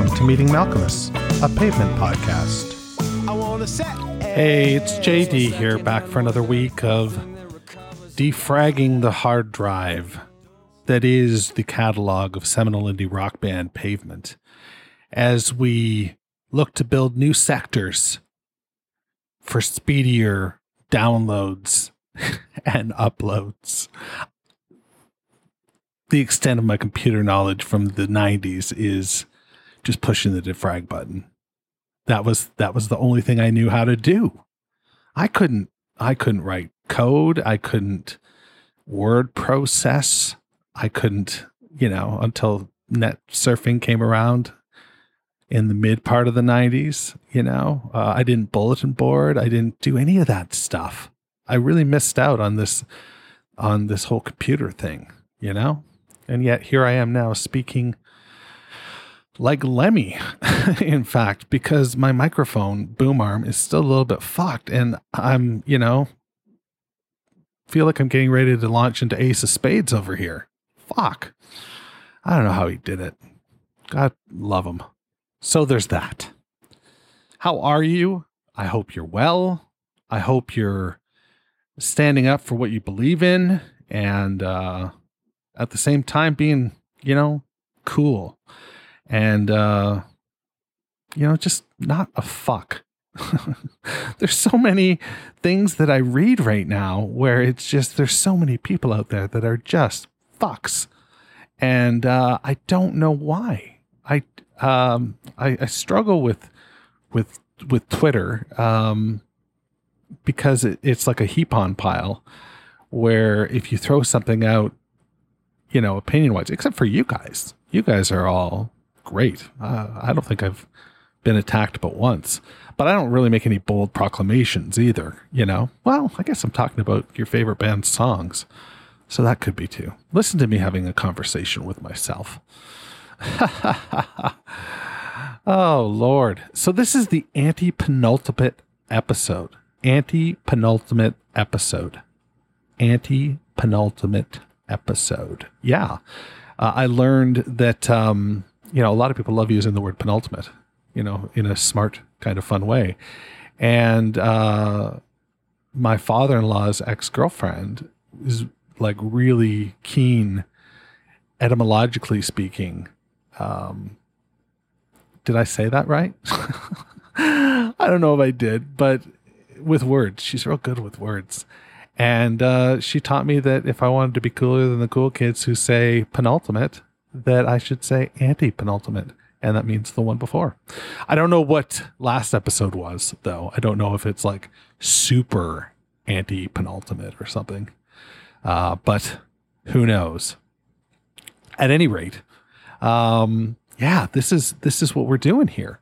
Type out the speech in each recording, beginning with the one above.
welcome to Meeting Malkmus, a pavement podcast. Hey, it's JD here, back for another week of defragging the hard drive that is the catalog of seminal indie rock band Pavement as we look to build new sectors for speedier downloads and uploads the extent of my computer knowledge from the 90s is just pushing the defrag button. That was that was the only thing I knew how to do. I couldn't I couldn't write code, I couldn't word process, I couldn't, you know, until net surfing came around in the mid part of the 90s, you know. Uh, I didn't bulletin board, I didn't do any of that stuff. I really missed out on this on this whole computer thing, you know? And yet here I am now speaking like Lemmy, in fact, because my microphone boom arm is still a little bit fucked. And I'm, you know, feel like I'm getting ready to launch into Ace of Spades over here. Fuck. I don't know how he did it. God love him. So there's that. How are you? I hope you're well. I hope you're standing up for what you believe in and uh, at the same time being, you know, cool and, uh, you know, just not a fuck. there's so many things that I read right now where it's just there's so many people out there that are just fucks, and uh, I don't know why. I um I, I struggle with with with Twitter um because it, it's like a heap on pile where if you throw something out you know, opinion wise, except for you guys. You guys are all great. Uh, I don't think I've been attacked but once, but I don't really make any bold proclamations either, you know? Well, I guess I'm talking about your favorite band's songs. So that could be too. Listen to me having a conversation with myself. oh, Lord. So this is the anti penultimate episode. Anti penultimate episode. Anti penultimate episode. Yeah. Uh, I learned that, um, you know, a lot of people love using the word penultimate, you know, in a smart kind of fun way. And uh, my father in law's ex girlfriend is like really keen, etymologically speaking. Um, did I say that right? I don't know if I did, but with words, she's real good with words. And uh, she taught me that if I wanted to be cooler than the cool kids who say penultimate, that I should say anti penultimate. And that means the one before. I don't know what last episode was, though. I don't know if it's like super anti penultimate or something. Uh, but who knows? At any rate, um, yeah, this is this is what we're doing here.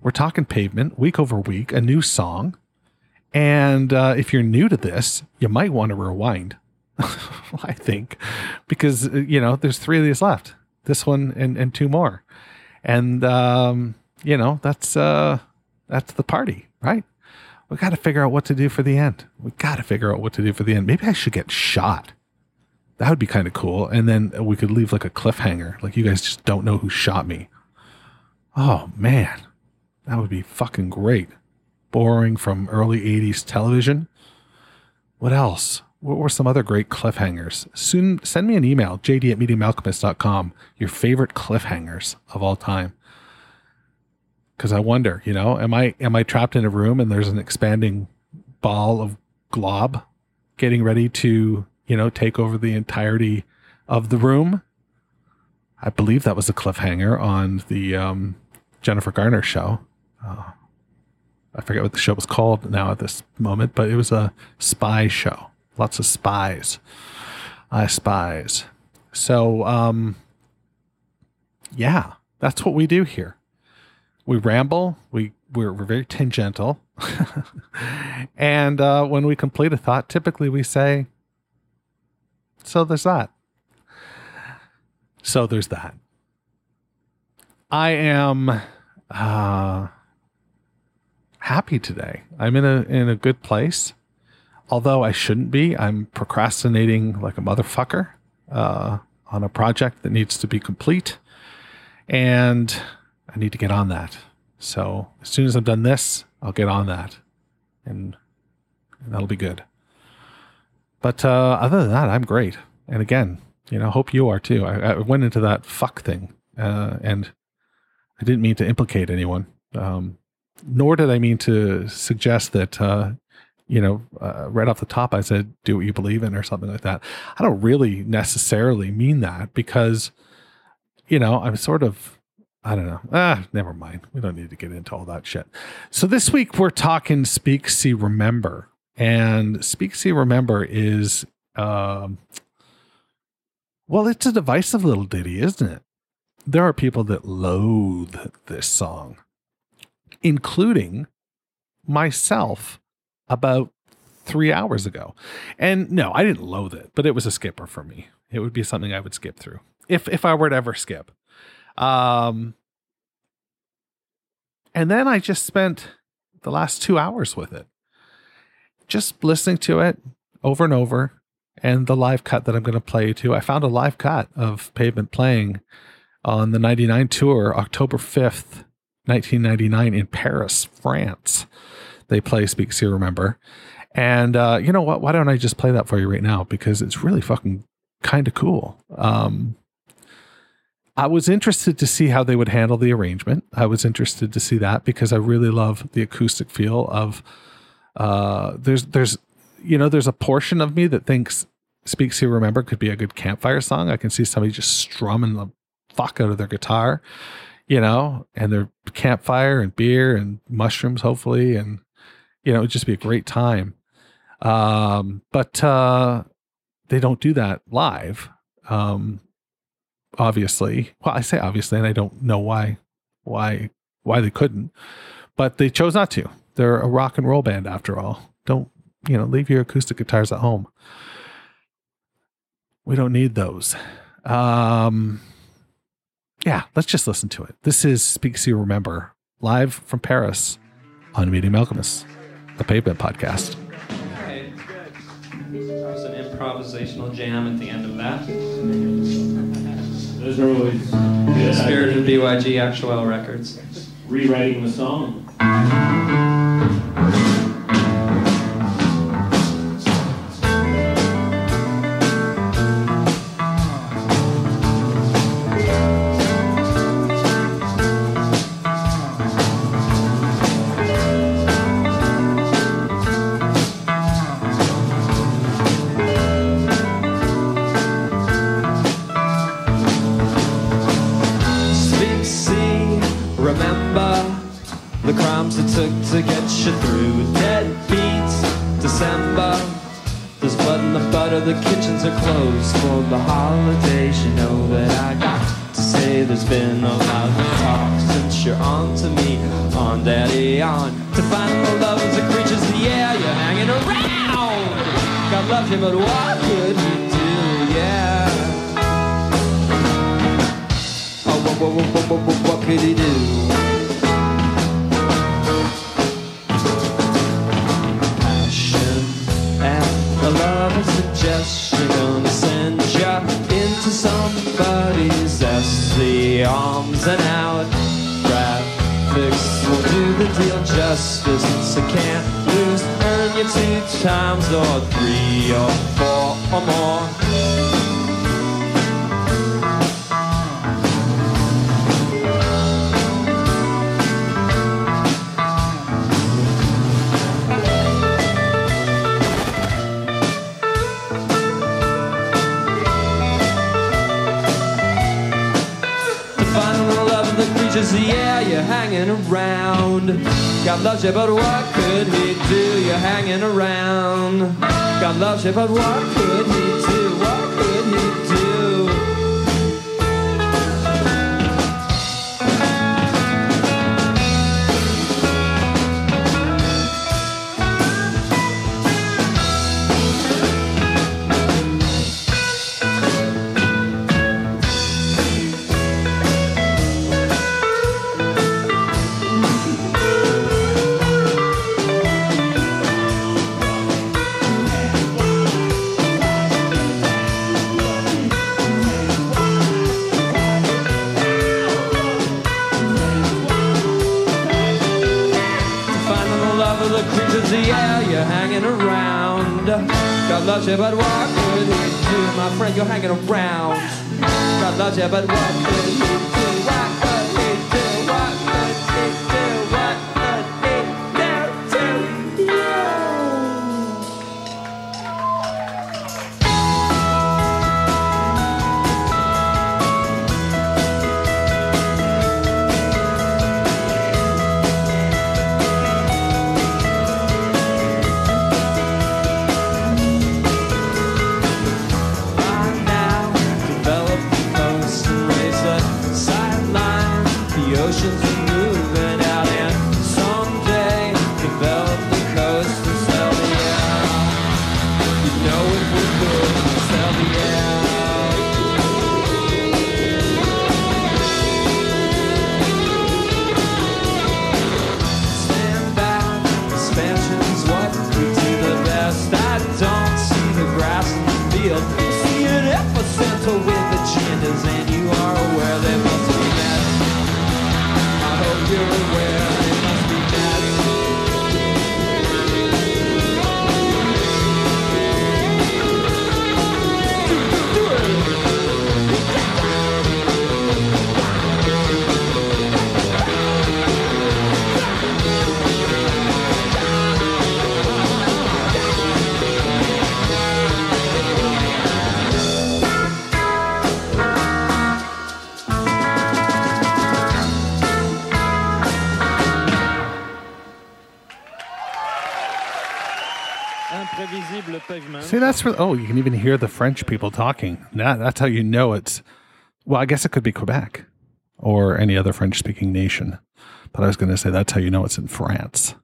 We're talking pavement week over week, a new song, and uh, if you're new to this, you might want to rewind, I think, because, uh, you know, there's three of these left this one and, and two more. And, um, you know, that's, uh, that's the party, right? We got to figure out what to do for the end. We got to figure out what to do for the end. Maybe I should get shot. That would be kind of cool. And then we could leave like a cliffhanger. Like you guys just don't know who shot me. Oh man, that would be fucking great boring from early 80s television. What else? What were some other great cliffhangers? Soon send me an email, jd at meetingmalkmus.com, your favorite cliffhangers of all time. Cause I wonder, you know, am I am I trapped in a room and there's an expanding ball of glob getting ready to, you know, take over the entirety of the room? I believe that was a cliffhanger on the um, Jennifer Garner show. Uh, I forget what the show was called now at this moment, but it was a spy show. Lots of spies. I spies. So, um, yeah, that's what we do here. We ramble. We we're, we're very tangential, and uh, when we complete a thought, typically we say, "So there's that." So there's that. I am. Uh, happy today. I'm in a in a good place. Although I shouldn't be, I'm procrastinating like a motherfucker uh, on a project that needs to be complete. And I need to get on that. So as soon as I'm done this, I'll get on that, and, and that'll be good. But uh, other than that, I'm great. And again, you know, hope you are too. I, I went into that fuck thing, uh, and I didn't mean to implicate anyone. Um, nor did I mean to suggest that, uh, you know, uh, right off the top, I said, do what you believe in or something like that. I don't really necessarily mean that because, you know, I'm sort of, I don't know. Ah, never mind. We don't need to get into all that shit. So this week we're talking Speak, See, Remember. And Speak, See, Remember is, um, well, it's a divisive little ditty, isn't it? There are people that loathe this song including myself about three hours ago. And no, I didn't loathe it, but it was a skipper for me. It would be something I would skip through if if I were to ever skip. Um, and then I just spent the last two hours with it, just listening to it over and over. And the live cut that I'm going to play you to, I found a live cut of Pavement playing on the 99 tour, October 5th, 1999 in Paris, France. They play Speak See Remember. And uh, you know what? Why don't I just play that for you right now? Because it's really fucking kind of cool. Um, I was interested to see how they would handle the arrangement. I was interested to see that because I really love the acoustic feel of. Uh, there's there's you know there's a portion of me that thinks "Speak See Remember" could be a good campfire song. I can see somebody just strumming the fuck out of their guitar you know, and their campfire and beer and mushrooms, hopefully, and you know, it'd just be a great time. Um, but uh, they don't do that live. Um, obviously, well, I say obviously, and I don't know why, why, why they couldn't, but they chose not to. They're a rock and roll band after all. Don't you know? Leave your acoustic guitars at home. We don't need those. Um, yeah, let's just listen to it. This is Speak See Remember, live from Paris on Meeting Malkmus, the Pavement Podcast. Okay. There's an improvisational jam at the end of that. Those are always good. Spirit of BYG Actual Records. Rewriting the song. God loved him, but what could he do? Yeah. Oh, what, what, what, what, what, what, could he do? Passion and a love of suggestion gonna send ya into somebody's SC arms and out. Graphics will do the deal justice. So can't you two times or three or four or more. love the creatures, you're hanging around. God loves you, but what could he do? You're hanging around. God loves you, but what could he do? What could he loves you, but what could he do? My friend, you're hanging around. God loves you, but what could he do? That's for, oh, you can even hear the French people talking. That, that's how you know it's, well, I guess it could be Quebec or any other French speaking nation. But I was going to say that's how you know it's in France.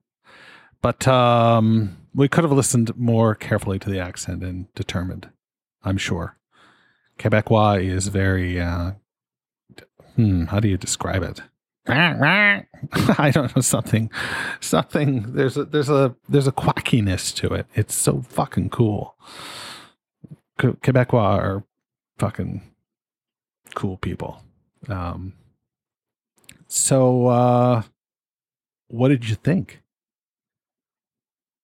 But um, we could have listened more carefully to the accent and determined, I'm sure. Quebecois is very, uh, hmm, how do you describe it? I don't know something, something. There's a there's a there's a quackiness to it. It's so fucking cool. Quebecois are fucking cool people. Um, so, uh, what did you think?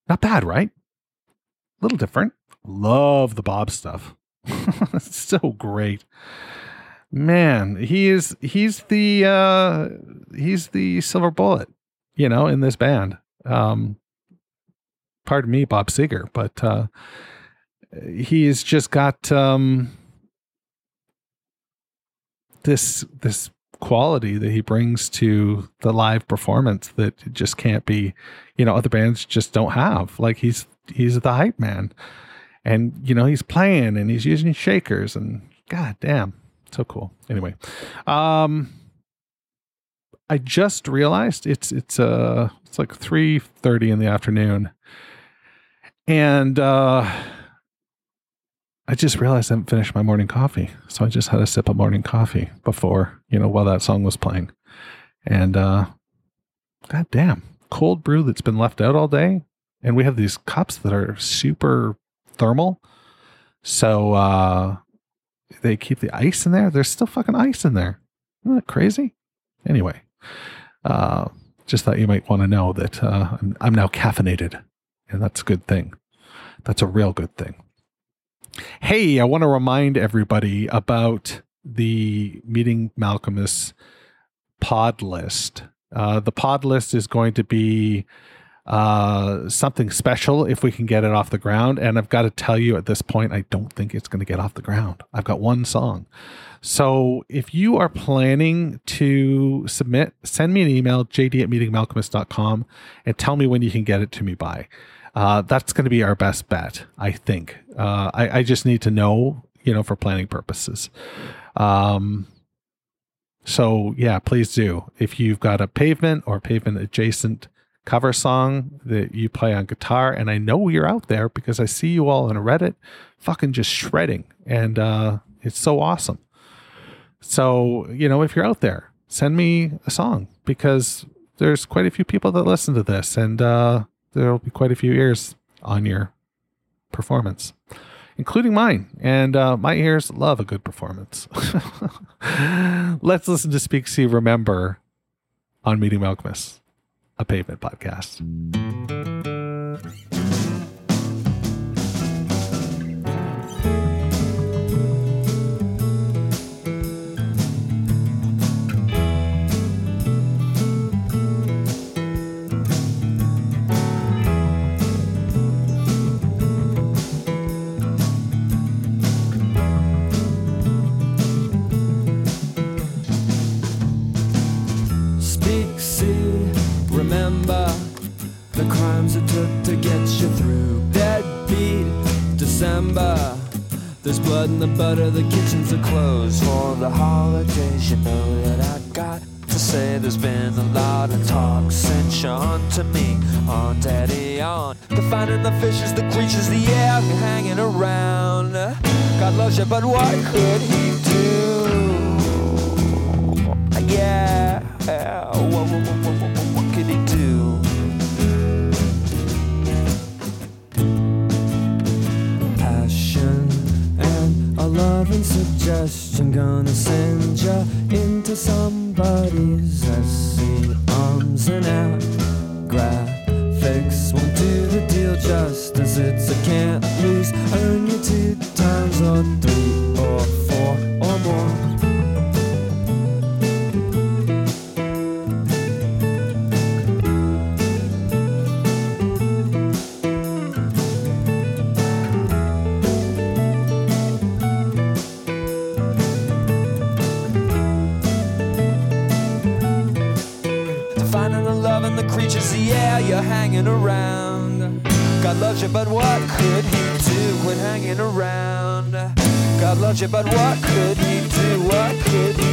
Not bad, right? A little different. Love the Bob stuff. so great. Man, he is he's the uh he's the silver bullet, you know, in this band. Um pardon me, Bob Seger, but uh he's just got um this this quality that he brings to the live performance that just can't be, you know, other bands just don't have. Like he's he's the hype man. And you know, he's playing and he's using shakers and god damn, so cool. Anyway, um I just realized it's it's uh it's like 3:30 in the afternoon. And uh I just realized I haven't finished my morning coffee. So I just had a sip of morning coffee before, you know, while that song was playing. And uh god damn, cold brew that's been left out all day. And we have these cups that are super thermal. So uh they keep the ice in there. There's still fucking ice in there. Isn't that crazy? Anyway, uh just thought you might want to know that uh I'm, I'm now caffeinated. And that's a good thing. That's a real good thing. Hey, I want to remind everybody about the Meeting Malkmus pod list. Uh, the pod list is going to be uh, something special if we can get it off the ground. And I've got to tell you at this point, I don't think it's going to get off the ground. I've got one song. So if you are planning to submit, send me an email, jd at meetingmalkmus.com, and tell me when you can get it to me by. Uh, that's going to be our best bet, I think. Uh, I, I just need to know, you know, for planning purposes. Um, so yeah, please do. If you've got a pavement or pavement adjacent cover song that you play on guitar, and I know you're out there because I see you all on Reddit, fucking just shredding, and uh, it's so awesome. So you know, if you're out there, send me a song because there's quite a few people that listen to this, and uh, there'll be quite a few ears on your performance, including mine. And uh, my ears love a good performance. Let's listen to Speak See Remember on Meeting Malkmus. A pavement podcast. Blood in the butter, the kitchens are closed for the holidays. You know that I got to say there's been a lot of talk sent on to me, on daddy, on the finding the fishes, the creatures, the air hanging around. God loves you, but what could he do? Loves you, but what could he do? What could he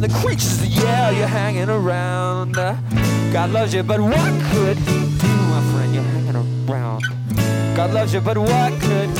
Loving the creatures, the yeah, you're hanging around. Uh, God loves you, but what could he do, my friend? You're hanging around. God loves you, but what could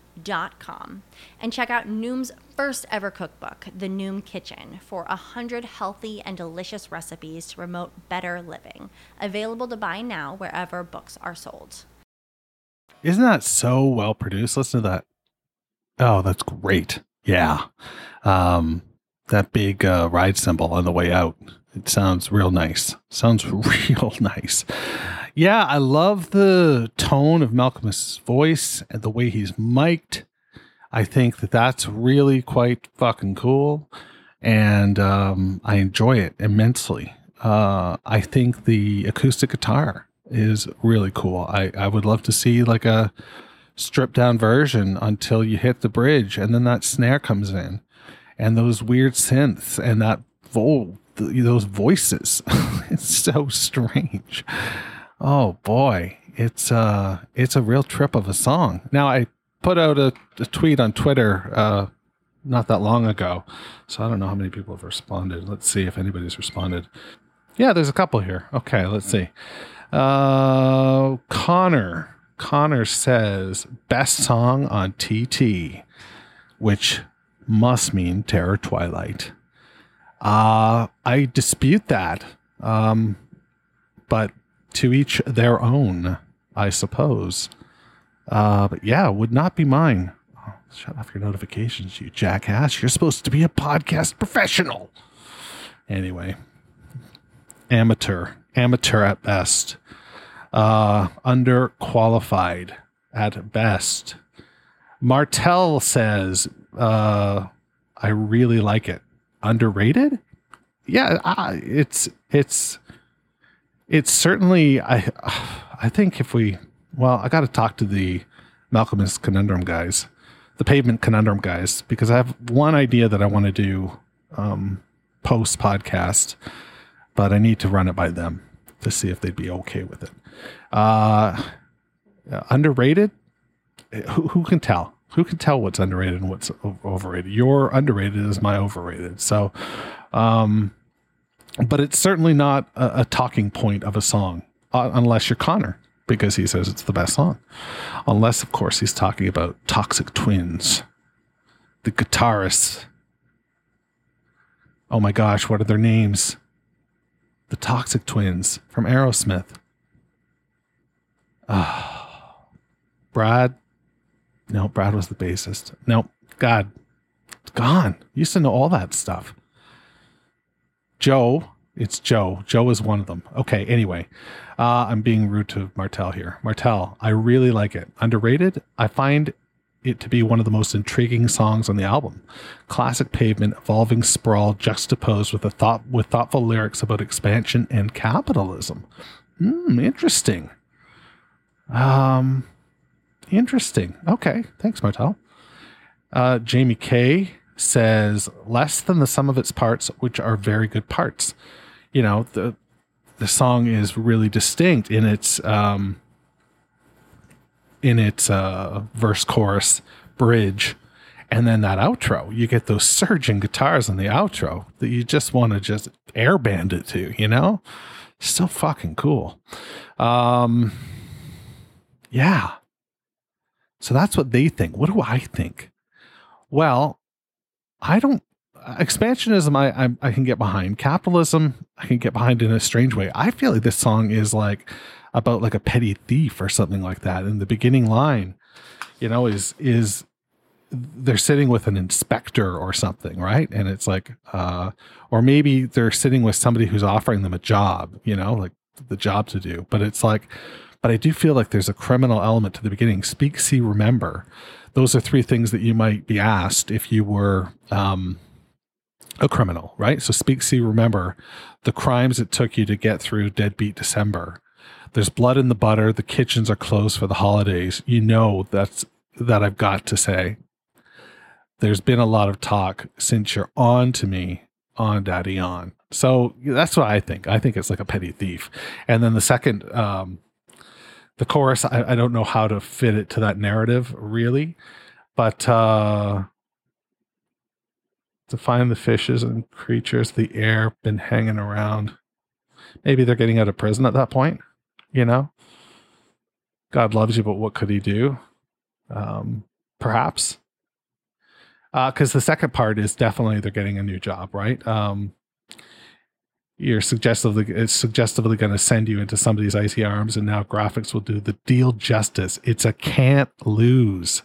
Dot com and check out Noom's first ever cookbook, The Noom Kitchen, for a hundred healthy and delicious recipes to promote better living. Available to buy now wherever books are sold. Isn't that so well produced? Listen to that. Oh, that's great. Yeah. Um, that big uh, ride symbol on the way out. It sounds real nice. Sounds real nice. Yeah, I love the tone of Malkmus' voice and the way he's mic'd. I think that that's really quite fucking cool. And um, I enjoy it immensely. Uh, I think the acoustic guitar is really cool. I, I would love to see like a stripped down version until you hit the bridge and then that snare comes in and those weird synths and that vo- those voices. it's so strange. Oh boy, it's uh it's a real trip of a song. Now I put out a, a tweet on Twitter uh not that long ago. So I don't know how many people have responded. Let's see if anybody's responded. Yeah, there's a couple here. Okay, let's see. Uh Connor. Connor says best song on TT, which must mean Terror Twilight. Uh I dispute that. Um but to each their own, I suppose. Uh, but yeah, would not be mine. Oh, shut off your notifications, you jackass. You're supposed to be a podcast professional. Anyway, amateur, amateur at best, uh, underqualified at best. Martel says, uh, I really like it. Underrated? Yeah, uh, it's it's it's certainly I I think if we well, I got to talk to the Malkmus conundrum guys, the pavement conundrum guys, because I have one idea that I want to do um, post podcast, but I need to run it by them to see if they'd be okay with it. Uh, underrated? Who, who can tell? Who can tell what's underrated and what's overrated? Your underrated is my overrated. So, um, but it's certainly not a, a talking point of a song uh, unless you're Connor because he says it's the best song. Unless, of course, he's talking about Toxic Twins, the guitarists. Oh my gosh, what are their names? The Toxic Twins from Aerosmith. Ah, Brad. No, Brad was the bassist. No, God, it's gone. Used to know all that stuff. Joe. It's Joe. Joe is one of them. Okay. Anyway, uh, I'm being rude to Martel here. Martel, I really like it. Underrated. I find it to be one of the most intriguing songs on the album. Classic pavement, evolving sprawl, juxtaposed with a thought with thoughtful lyrics about expansion and capitalism. Hmm, interesting. Um, interesting. Okay, thanks, Martel. Uh, Jamie K says less than the sum of its parts, which are very good parts. You know, the the song is really distinct in its um in its uh verse chorus bridge and then that outro. You get those surging guitars in the outro that you just want to just airband it to you know? So fucking cool. Um yeah. So that's what they think. What do i think? Well I don't expansionism I, I, I can get behind capitalism I can get behind in a strange way. I feel like this song is like about like a petty thief or something like that. And the beginning line, you know, is is they're sitting with an inspector or something, right? And it's like uh or maybe they're sitting with somebody who's offering them a job, you know, like the job to do. But it's like but I do feel like there's a criminal element to the beginning. Speak, see, remember those are three things that you might be asked if you were um, a criminal, right? So speak, see, remember the crimes it took you to get through Deadbeat December. There's blood in the butter. The kitchens are closed for the holidays. You know that's that I've got to say. There's been a lot of talk since you're on to me on daddy on. So that's what I think. I think it's like a petty thief. And then the second, um, the chorus, I, I don't know how to fit it to that narrative really, but uh, to find the fishes and creatures the air been hanging around. Maybe they're getting out of prison at that point, you know? God loves you, but what could he do? Um, perhaps. Because the second part is definitely they're getting a new job, right? Um, you're suggestively it's suggestively going to send you into somebody's icy arms, and now graphics will do the deal justice. It's a can't lose,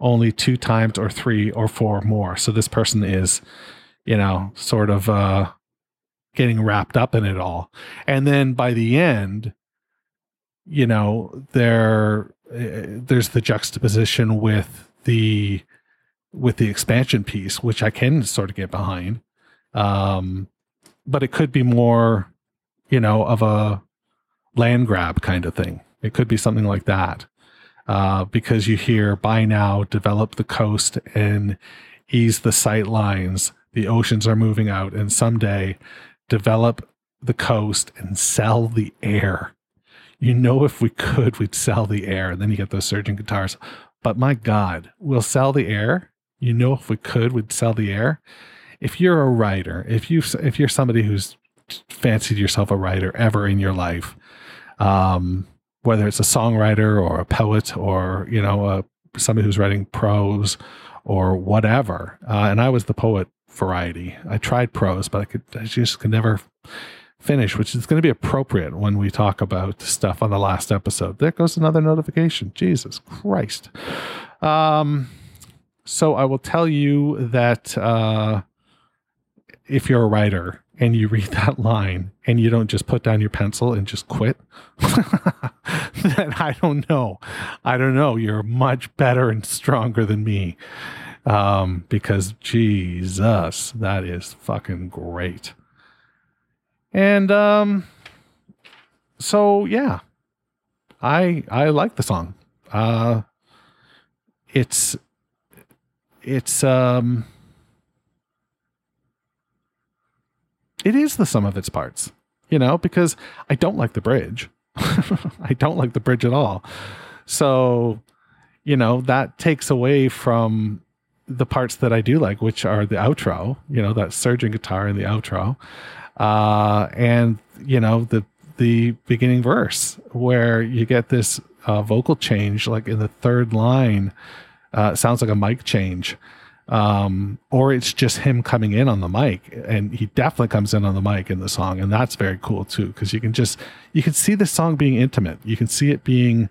only two times or three or four more. So this person is, you know, sort of uh, getting wrapped up in it all, and then by the end, you know, there uh, there's the juxtaposition with the with the expansion piece, which I can sort of get behind. Um, but it could be more, you know, of a land grab kind of thing. It could be something like that. Uh, because you hear by now develop the coast and ease the sight lines. The oceans are moving out, and someday develop the coast and sell the air. You know, if we could, we'd sell the air. And then you get those surging guitars. But my God, we'll sell the air. You know, if we could, we'd sell the air if you're a writer, if you if you're somebody who's fancied yourself a writer ever in your life, um, whether it's a songwriter or a poet or you know a, somebody who's writing prose or whatever, uh, and I was the poet variety. I tried prose, but I could I just could never finish, which is going to be appropriate when we talk about stuff on the last episode. There goes another notification. Jesus Christ. Um, so I will tell you that uh, if you're a writer and you read that line and you don't just put down your pencil and just quit, then I don't know. I don't know. You're much better and stronger than me. Um, because Jesus, that is fucking great. And um, so yeah, I I like the song. Uh, it's it's um it is the sum of its parts, you know, because I don't like the bridge. I don't like the bridge at all. So, you know, that takes away from the parts that I do like, which are the outro, you know, that surging guitar in the outro. Uh, and, you know, the, the beginning verse where you get this uh, vocal change, like in the third line, uh, sounds like a mic change um, or it's just him coming in on the mic and he definitely comes in on the mic in the song and that's very cool too because you can just you can see the song being intimate. You can see it being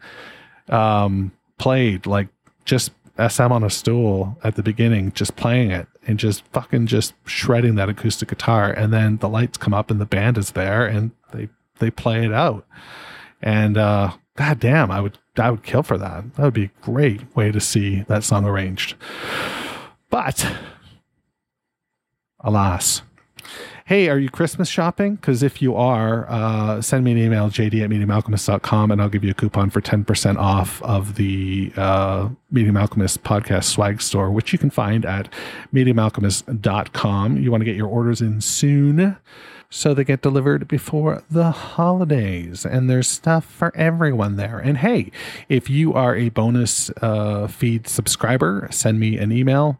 um, played like just sm on a stool at the beginning just playing it and just fucking just shredding that acoustic guitar and then the lights come up and the band is there and they they play it out. And uh god damn i would i would kill for that. That would be a great way to see that song arranged but alas. Hey, are you Christmas shopping? Because if you are, uh, send me an email, jd at meetingmalkmus.com, and I'll give you a coupon for 10% off of the uh, Meeting Malkmus podcast swag store, which you can find at meetingmalkmus.com. You want to get your orders in soon so they get delivered before the holidays and there's stuff for everyone there. And hey if you are a bonus uh, feed subscriber send me an email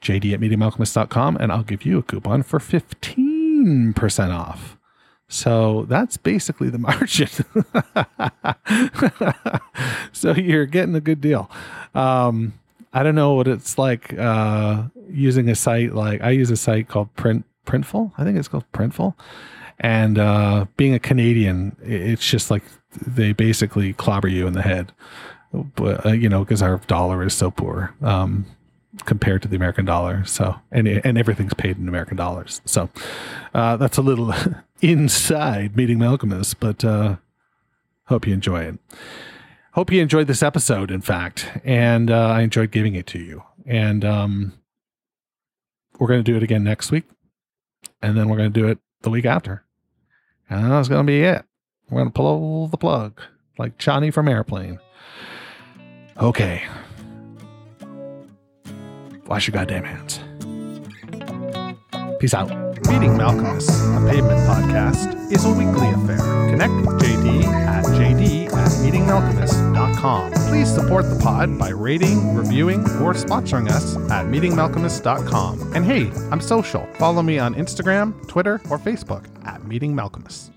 jd at meetingmalkmus.com and i'll give you a coupon for 15% off. So that's basically the margin. So you're getting a good deal. Um, i don't know what it's like uh, using a site like i use a site called print Printful. I think it's called Printful. And uh, being a Canadian, it's just like they basically clobber you in the head, but, uh, you know, because our dollar is so poor um, compared to the American dollar. So, and and everything's paid in American dollars. So, uh, that's a little inside meeting Malkmus, but uh, hope you enjoy it. Hope you enjoyed this episode, in fact, and uh, I enjoyed giving it to you. And um, we're going to do it again next week and then we're going to do it the week after. And that's going to be it. We're going to pull the plug like Johnny from Airplane. Okay. Wash your goddamn hands. Peace out. Meeting Malkmus, a pavement podcast, is a weekly affair. Connect with JD at jd at meetingmalkmus.com. Please support the pod by rating, reviewing, or sponsoring us at meetingmalkmus.com. And hey, I'm social. Follow me on Instagram, Twitter, or Facebook at Meeting Malkmus.